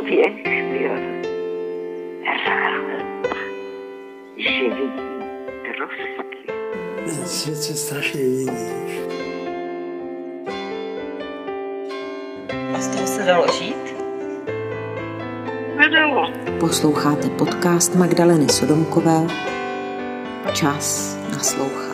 člověk byl rád, že vidí trosky. Svět se strašně mění. A z toho se dalo žít? Nedalo. Posloucháte podcast Magdaleny Sodomkové Čas naslouchat.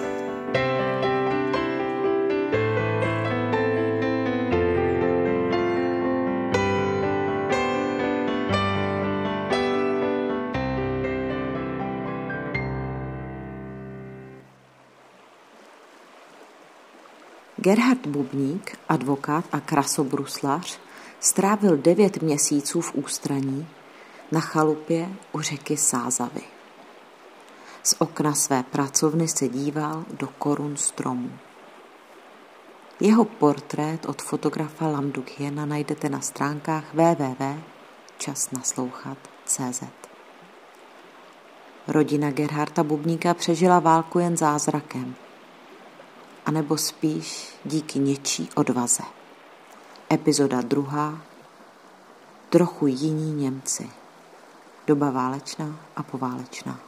Gerhard Bubník, advokát a krasobruslař, strávil devět měsíců v ústraní na chalupě u řeky Sázavy. Z okna své pracovny se díval do korun stromů. Jeho portrét od fotografa Lamdukiena najdete na stránkách www.časnaslouchat.cz. Rodina Gerharda Bubníka přežila válku jen zázrakem, anebo spíš díky něčí odvaze. Epizoda druhá. Trochu jiní Němci. Doba válečná a poválečná.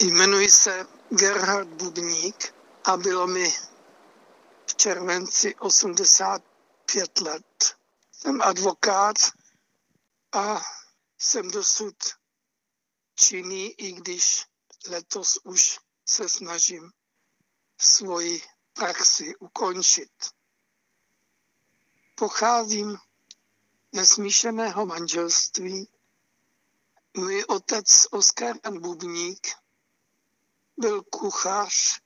Jmenuji se Gerhard Bubník a bylo mi v červenci 85 let. Jsem advokát a jsem dosud činný, i když letos už se snažím svoji praxi ukončit. Pocházím ze smíšeného manželství. Můj otec Oskar Bubník byl kuchař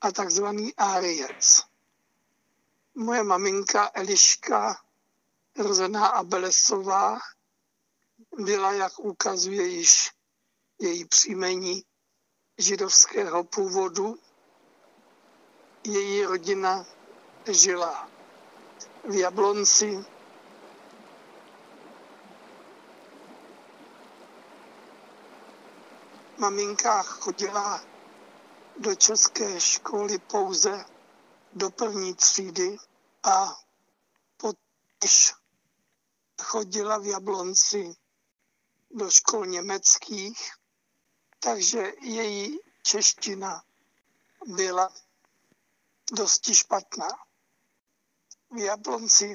a takzvaný áriec. Moje maminka Eliška, rozená Abelesová, byla, jak ukazuje již její příjmení, židovského původu. Její rodina žila v Jablonci. Maminka chodila do české školy pouze do první třídy a když chodila v Jablonci do škol německých, takže její čeština byla dosti špatná. V Jablonci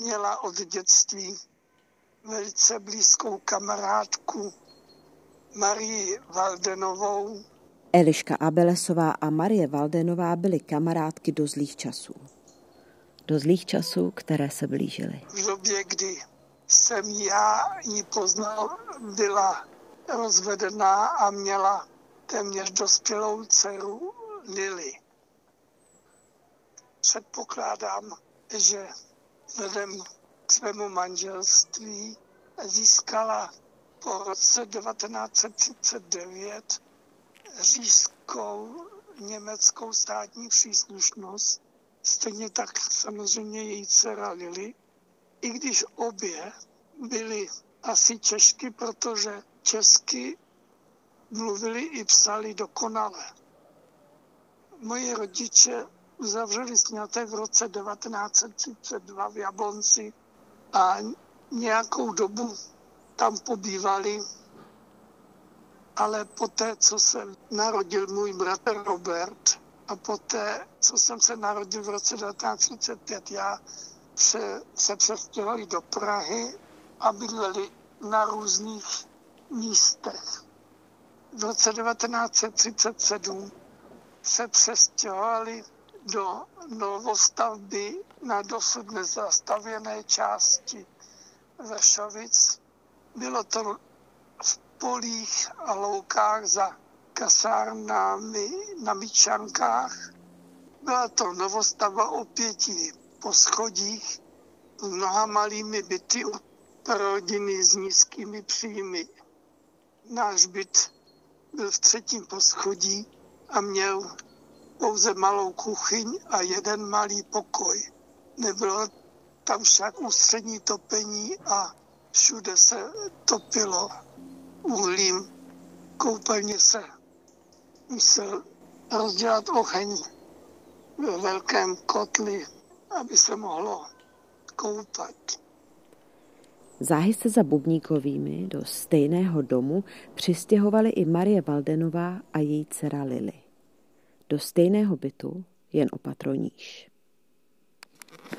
měla od dětství velice blízkou kamarádku Marii Valdenovou. Eliška Abelesová a Marie Valdenová byly kamarádky do zlých časů. Do zlých časů, které se blížily. V době, kdy jsem já ji poznal, byla rozvedená a měla téměř dospělou dceru Lily. Předpokládám, že vzhledem k svému manželství získala po roce 1939 řížskou německou státní příslušnost, stejně tak samozřejmě její dcera Lily, i když obě byly asi Češky, protože česky mluvili i psali dokonale. Moji rodiče uzavřeli snětek v roce 1932 v Jablonci a nějakou dobu tam pobývali, ale poté, co se narodil můj bratr Robert a poté, co jsem se narodil v roce 1935, já se, se přestěhovali do Prahy a bydleli na různých místech. V roce 1937 se přestěhovali do novostavby na dosud nezastavěné části Vršovic. Bylo to v polích a loukách za kasárnami na Míčankách. Byla to novostavba o pěti poschodích s mnoha malými byty pro rodiny s nízkými příjmy. Náš byt byl v třetím poschodí a měl pouze malou kuchyň a jeden malý pokoj. Nebylo tam však ústřední topení a všude se topilo uhlím. Koupelně se musel rozdělat oheň ve velkém kotli, aby se mohlo koupat. Záhy se za Bubníkovými do stejného domu přistěhovali i Marie Valdenová a její dcera Lily. Do stejného bytu, jen opatroníž.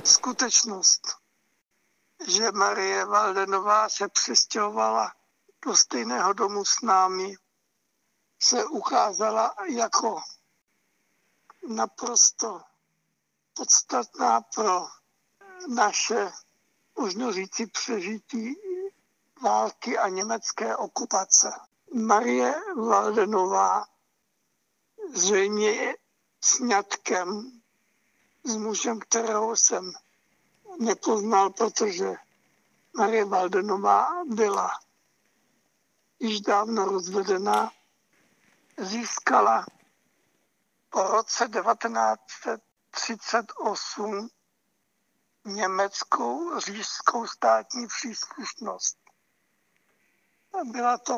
Skutečnost, že Marie Valdenová se přistěhovala do stejného domu s námi, se ukázala jako naprosto podstatná pro naše, možno říci, přežití války a německé okupace. Marie Valdenová zřejmě sňatkem s mužem, kterého jsem nepoznal, protože Marie Valdenová byla již dávno rozvedená, získala po roce 1938 německou říšskou státní příslušnost. Byla to,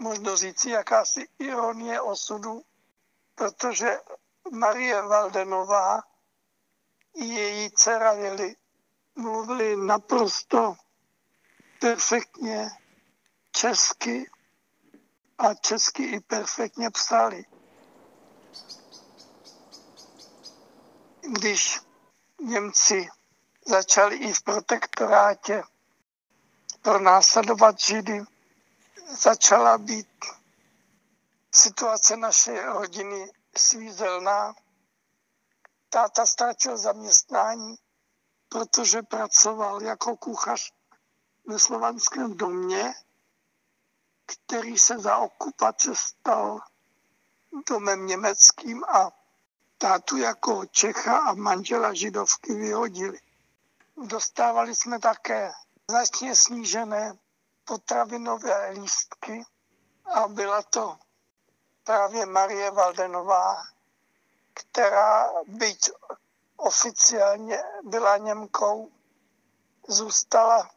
možno říci, jakási ironie osudu, protože Marie Valdenová i její dcera Lily mluvili naprosto perfektně česky a česky i perfektně psali. Když Němci začali i v protektorátě pronásledovat Židy, začala být situace naší rodiny svízelná. Táta ztratil zaměstnání, protože pracoval jako kuchař ve slovanském domě, který se za okupace stal domem německým a tátu jako Čecha a manžela židovky vyhodili. Dostávali jsme také značně snížené potravinové lístky a byla to právě Marie Valdenová, která byť oficiálně byla Němkou, zůstala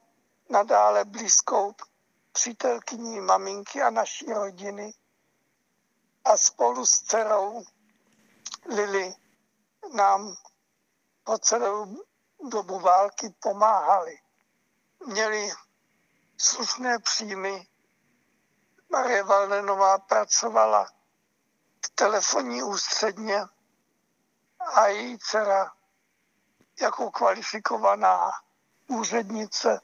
nadále blízkou přítelkyní maminky a naší rodiny a spolu s dcerou Lili nám po celou dobu války pomáhali. Měli slušné příjmy. Marie Valdenová pracovala v telefonní ústředně a její dcera jako kvalifikovaná úřednice,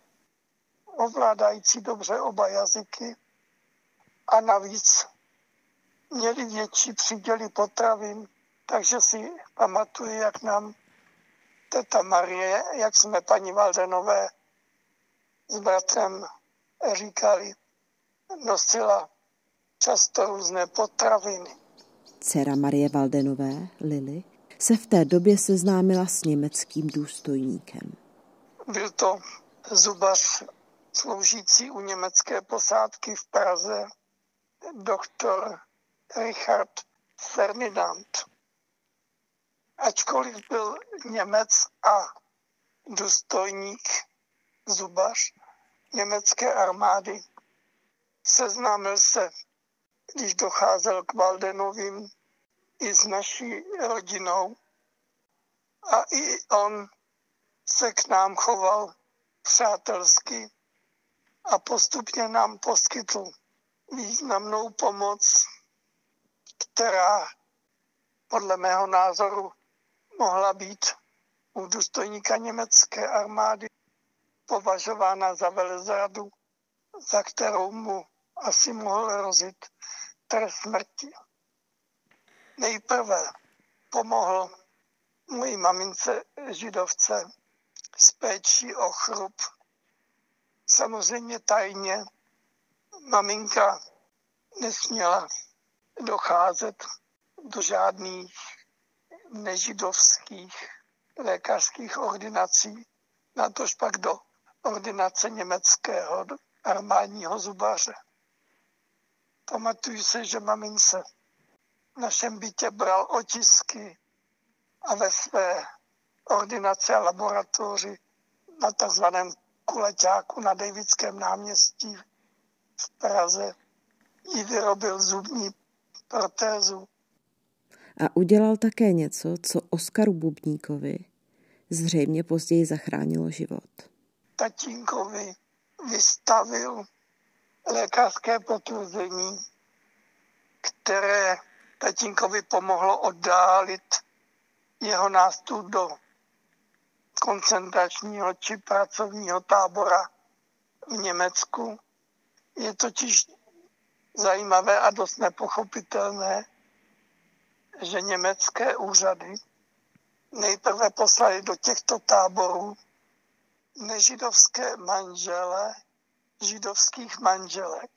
ovládající dobře oba jazyky a navíc měli větší příděly potravin takže si pamatuju, jak nám teta Marie, jak jsme paní Valdenové s bratrem říkali, nosila často různé potraviny. Dcera Marie Valdenové, Lily, se v té době seznámila s německým důstojníkem. Byl to zubař sloužící u německé posádky v Praze, doktor Richard Ferdinand ačkoliv byl Němec a důstojník, zubař německé armády, seznámil se, když docházel k Valdenovým, i s naší rodinou. A i on se k nám choval přátelsky a postupně nám poskytl významnou pomoc, která podle mého názoru mohla být u důstojníka německé armády považována za velezradu, za kterou mu asi mohl rozit trest smrti. Nejprve pomohl mojí mamince židovce s péčí o chrup. Samozřejmě tajně maminka nesměla docházet do žádných nežidovských lékařských ordinací, natož pak do ordinace německého armádního zubaře. Pamatuju se, že mamince v našem bytě bral otisky a ve své ordinaci a laboratoři na takzvaném kuleťáku na Davidském náměstí v Praze jí vyrobil zubní protézu a udělal také něco, co Oskaru Bubníkovi Zřejmě později zachránilo život. Tatínkovi vystavil lékařské potvrzení, které tatínkovi pomohlo oddálit jeho nástup do koncentračního či pracovního tábora v Německu. Je totiž zajímavé a dost nepochopitelné, že německé úřady nejprve poslali do těchto táborů nežidovské manžele židovských manželek.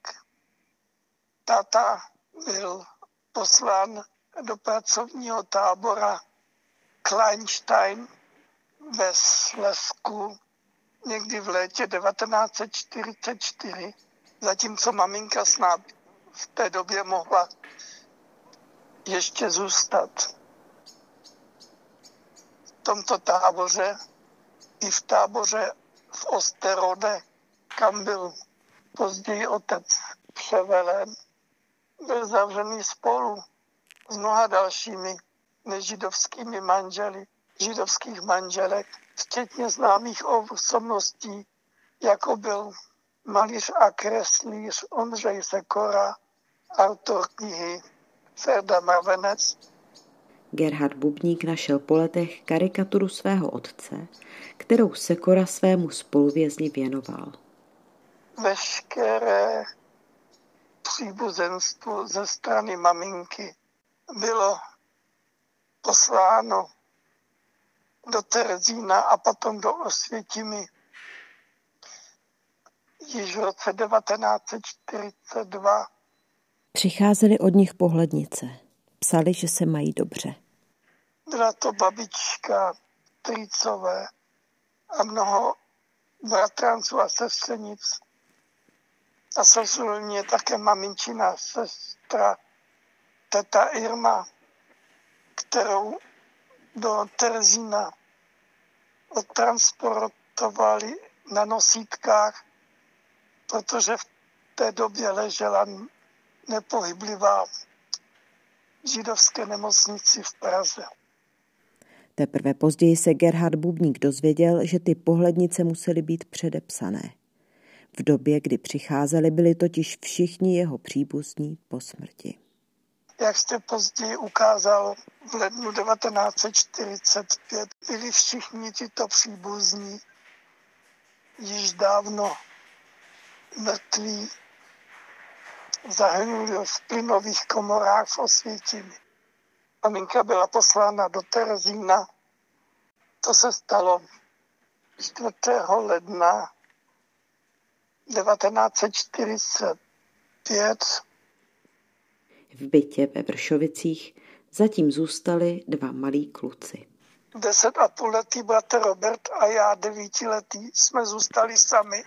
Tata byl poslán do pracovního tábora Kleinstein ve Slesku někdy v létě 1944, zatímco maminka snad v té době mohla ještě zůstat. V tomto táboře i v táboře v Osterode, kam byl později otec převelen, byl zavřený spolu s mnoha dalšími nežidovskými manželi, židovských manželek, včetně známých osobností, jako byl malíř a kreslíř Ondřej Sekora, autor knihy Ferda Mravenec. Gerhard Bubník našel po letech karikaturu svého otce, kterou Sekora svému spoluvězni věnoval. Veškeré příbuzenstvo ze strany maminky bylo posláno do Terezína a potom do Osvětimi již v roce 1942. Přicházely od nich pohlednice. Psali, že se mají dobře. Byla to babička, trýcové a mnoho bratranců a sestřenic. A sesul mě také maminčina sestra, teta Irma, kterou do Terezína odtransportovali na nosítkách, protože v té době ležela nepohyblivá židovské nemocnici v Praze. Teprve později se Gerhard Bubník dozvěděl, že ty pohlednice musely být předepsané. V době, kdy přicházeli, byli totiž všichni jeho příbuzní po smrti. Jak jste později ukázal, v lednu 1945 byli všichni tyto příbuzní již dávno mrtví, zahynuli v plynových komorách v Osvětimi. Maminka byla poslána do Terezína. To se stalo 4. ledna 1945. V bytě ve Vršovicích zatím zůstali dva malí kluci. Deset a půl letý bratr Robert a já devítiletý jsme zůstali sami.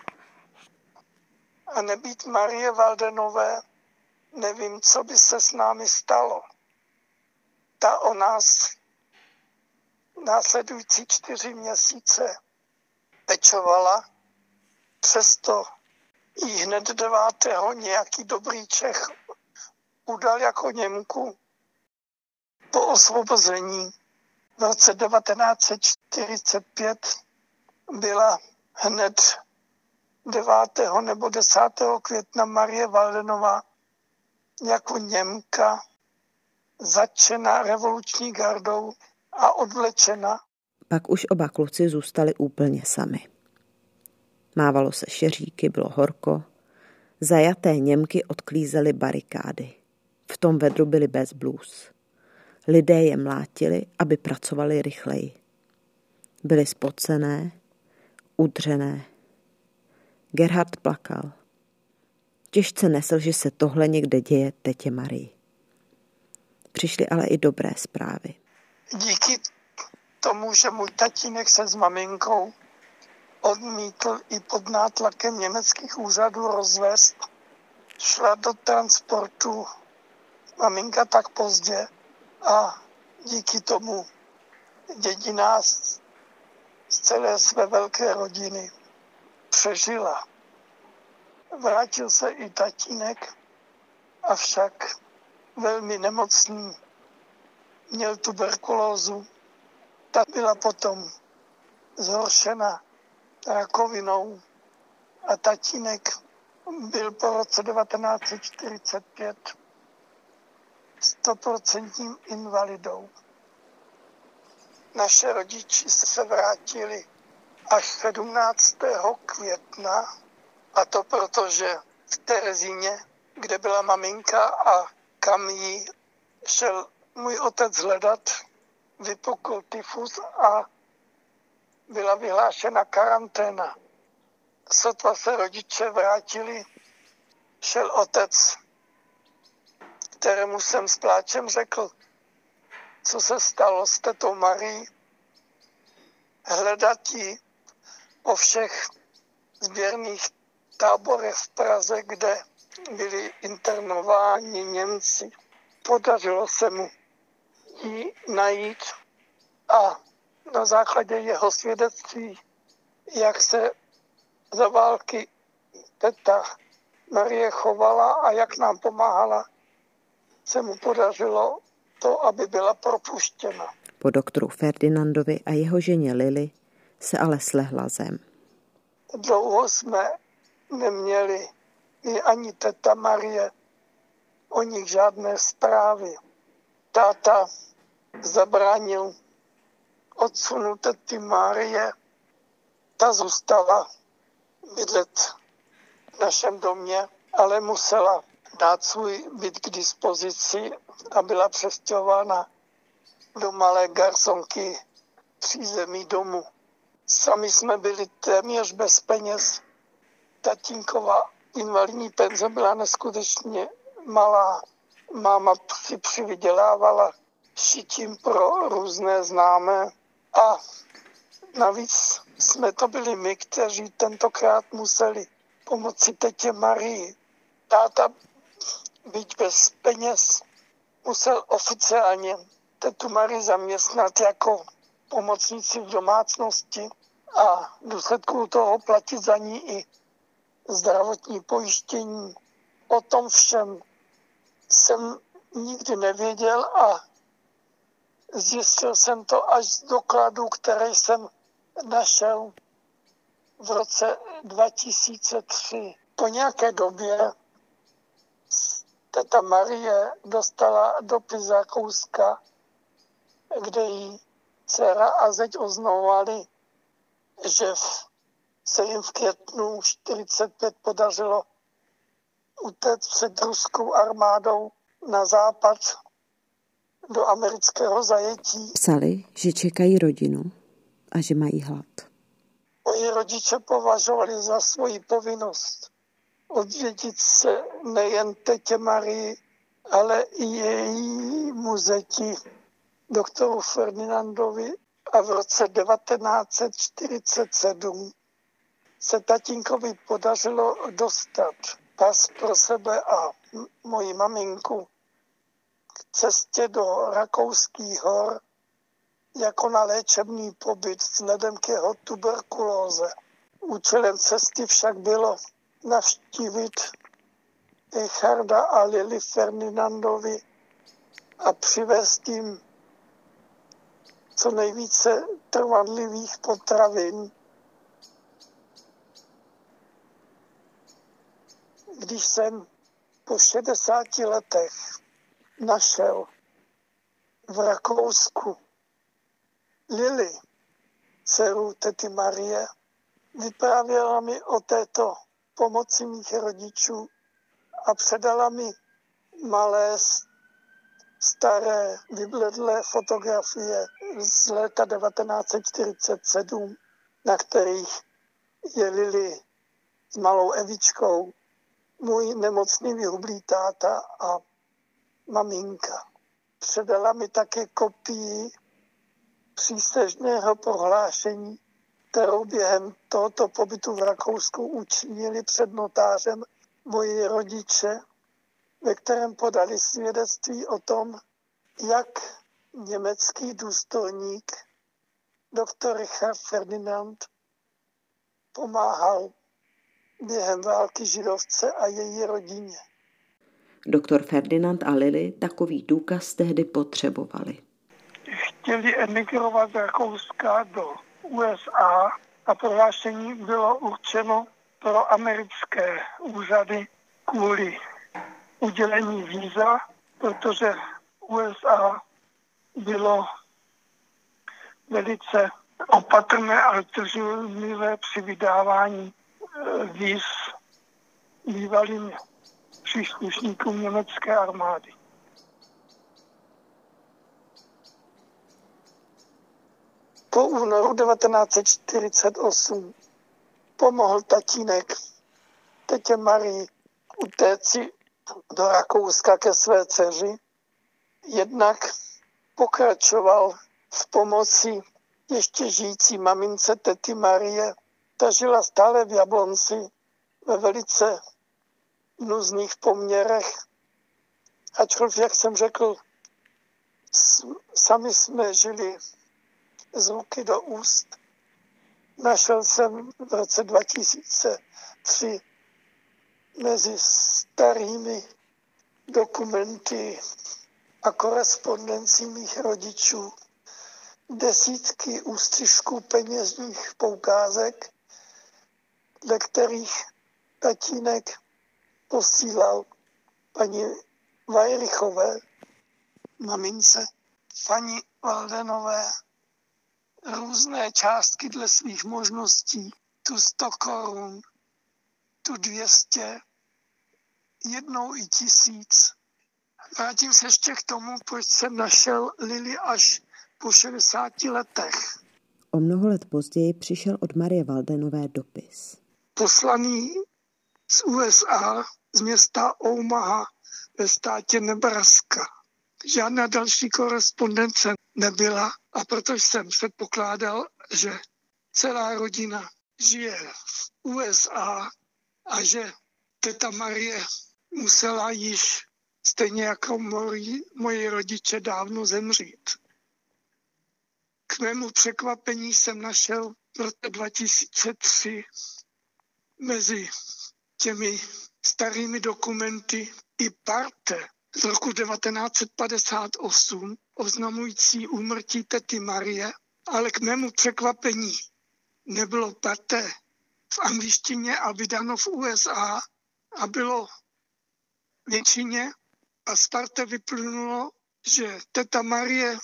A nebýt Marie Valdenové, nevím, co by se s námi stalo. Ta o nás následující čtyři měsíce pečovala, přesto jí hned devátého nějaký dobrý Čech udal jako Němku po osvobození v roce 1945 byla hned 9. nebo 10. května Marie Valdenová jako Němka začena revoluční gardou a odvlečena. Pak už oba kluci zůstali úplně sami. Mávalo se šeříky, bylo horko. Zajaté Němky odklízely barikády. V tom vedru byli bez blues. Lidé je mlátili, aby pracovali rychleji. Byli spocené, udřené. Gerhard plakal. Těžce nesl, že se tohle někde děje tetě Marii. Přišly ale i dobré zprávy. Díky tomu, že můj tatínek se s maminkou odmítl i pod nátlakem německých úřadů rozvést, šla do transportu maminka tak pozdě a díky tomu dědina z celé své velké rodiny přežila. Vrátil se i tatínek, avšak velmi nemocný. Měl tuberkulózu. Ta byla potom zhoršena rakovinou a tatínek byl po roce 1945 stoprocentním invalidou. Naše rodiči se vrátili až 17. května a to proto, že v Terezíně, kde byla maminka a kam jí šel můj otec hledat, vypukl tyfus a byla vyhlášena karanténa. Sotva se rodiče vrátili, šel otec, kterému jsem s pláčem řekl, co se stalo s tetou Marí, hledat ji po všech sběrných táborech v Praze, kde byli internováni Němci. Podařilo se mu ji najít a na základě jeho svědectví, jak se za války teta Marie chovala a jak nám pomáhala, se mu podařilo to, aby byla propuštěna. Po doktoru Ferdinandovi a jeho ženě Lily se ale slehla zem. Dlouho jsme neměli i ani teta Marie o nich žádné zprávy. Táta zabránil odsunu tety Marie. Ta zůstala bydlet v našem domě, ale musela dát svůj byt k dispozici a byla přestěhována do malé garsonky přízemí domu. Sami jsme byli téměř bez peněz. Tatínková invalidní penze byla neskutečně malá. Máma si přivydělávala šitím pro různé známé a navíc jsme to byli my, kteří tentokrát museli pomoci tetě Marii. Táta, byť bez peněz, musel oficiálně tetu Marii zaměstnat jako pomocníci v domácnosti a v důsledku toho platit za ní i zdravotní pojištění. O tom všem jsem nikdy nevěděl a zjistil jsem to až z dokladů, které jsem našel v roce 2003. Po nějaké době teta Marie dostala dopis z Rakouska, kde jí dcera a zeď oznamovali, že se jim v květnu 45 podařilo utéct před ruskou armádou na západ do amerického zajetí. Psali, že čekají rodinu a že mají hlad. Moji rodiče považovali za svoji povinnost odvědit se nejen tetě Marii, ale i její muzeti doktoru Ferdinandovi a v roce 1947 se tatínkovi podařilo dostat pas pro sebe a moji maminku k cestě do Rakouských hor jako na léčebný pobyt vzhledem k jeho tuberkulóze. Účelem cesty však bylo navštívit Richarda a Lili Ferdinandovi a přivést jim co nejvíce trvanlivých potravin. Když jsem po 60 letech našel v Rakousku Lili, dceru tety Marie, vyprávěla mi o této pomoci mých rodičů a předala mi malé staré vybledlé fotografie z léta 1947, na kterých je Lili s malou Evičkou, můj nemocný vyhublý táta a maminka. Předala mi také kopii přístežného prohlášení, kterou během tohoto pobytu v Rakousku učinili před notářem moji rodiče, ve kterém podali svědectví o tom, jak německý důstojník doktor Richard Ferdinand pomáhal během války židovce a její rodině. Doktor Ferdinand a Lily takový důkaz tehdy potřebovali. Chtěli emigrovat z Rakouska do USA a prohlášení bylo určeno pro americké úřady kvůli udělení víza, protože USA bylo velice opatrné a zdrženlivé při vydávání víz bývalým příslušníkům německé armády. Po únoru 1948 pomohl tatínek tetě Marii utéci do Rakouska ke své dceři. Jednak pokračoval v pomoci ještě žijící mamince tety Marie. Ta žila stále v Jablonci ve velice nuzných poměrech. Ačkoliv, jak jsem řekl, sami jsme žili z ruky do úst. Našel jsem v roce 2003 mezi starými dokumenty a korespondencí mých rodičů desítky ústřižků peněžních poukázek, dle kterých tatínek posílal paní Vajrichové, mamince, paní Valdenové, různé částky dle svých možností, tu 100 korun, tu 200, jednou i tisíc. Vrátím se ještě k tomu, proč jsem našel Lili až po 60 letech. O mnoho let později přišel od Marie Valdenové dopis. Poslaný z USA, z města Omaha ve státě Nebraska. Žádná další korespondence nebyla a proto jsem předpokládal, že celá rodina žije v USA a že teta Marie musela již stejně jako moji, moji rodiče dávno zemřít. K mému překvapení jsem našel v roce 2003 mezi těmi starými dokumenty i parte z roku 1958 oznamující úmrtí tety Marie, ale k mému překvapení nebylo parte v angličtině a vydáno v USA a bylo většině. A z parte vyplynulo, že teta Marie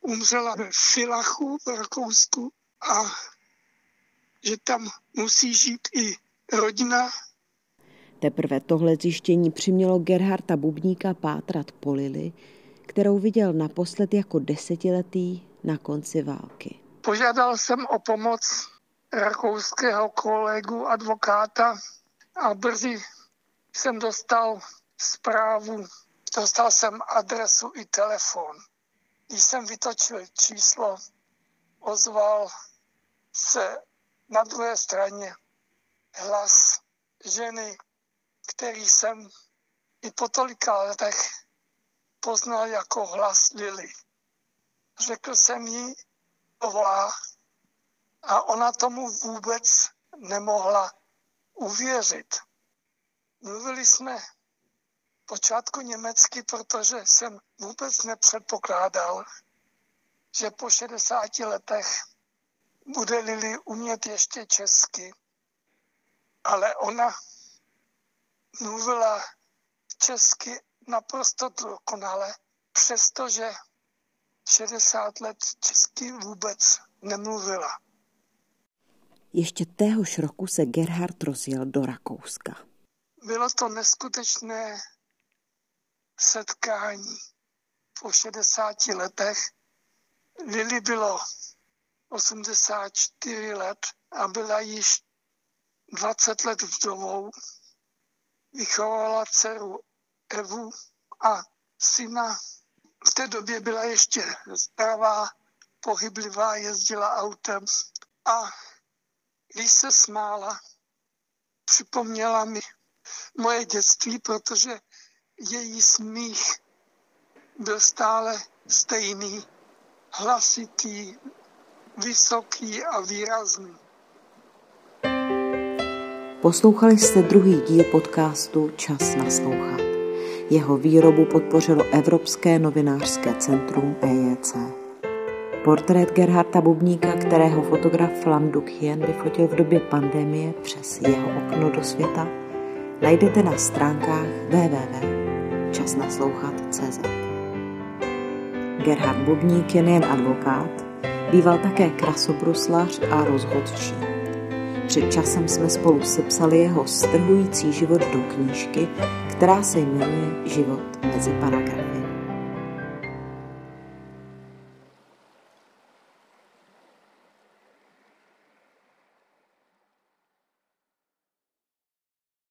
umřela ve Filachu v Rakousku a že tam musí žít i rodina. Teprve tohle zjištění přimělo Gerharta Bubníka pátrat po Lili, kterou viděl naposled jako desetiletý na konci války. Požádal jsem o pomoc rakouského kolegu advokáta a brzy jsem dostal zprávu, dostal jsem adresu i telefon. Když jsem vytočil číslo, ozval se na druhé straně hlas ženy, který jsem i po tolika letech poznal jako hlas Lily. Řekl jsem jí, volá a ona tomu vůbec nemohla uvěřit. Mluvili jsme počátku německy, protože jsem vůbec nepředpokládal, že po 60 letech bude Lili umět ještě česky. Ale ona mluvila česky naprosto dokonale, přestože 60 let česky vůbec nemluvila. Ještě téhož roku se Gerhard rozjel do Rakouska. Bylo to neskutečné setkání po 60 letech. Lili bylo 84 let a byla již 20 let vdovou. Vychovala dceru Evu a syna. V té době byla ještě zdravá, pohyblivá, jezdila autem a když se smála, připomněla mi moje dětství, protože její smích byl stále stejný, hlasitý, vysoký a výrazný. Poslouchali jste druhý díl podcastu Čas naslouchat. Jeho výrobu podpořilo Evropské novinářské centrum EJC. Portrét Gerharda Bubníka, kterého fotograf Lam Duk Hien vyfotil v době pandemie přes jeho okno do světa, najdete na stránkách www.časnaslouchat.cz. Gerhard Bubník je nejen advokát, býval také krasobruslař a rozhodčí. Před časem jsme spolu sepsali jeho strhující život do knížky, která se jmenuje Život mezi paragrafy.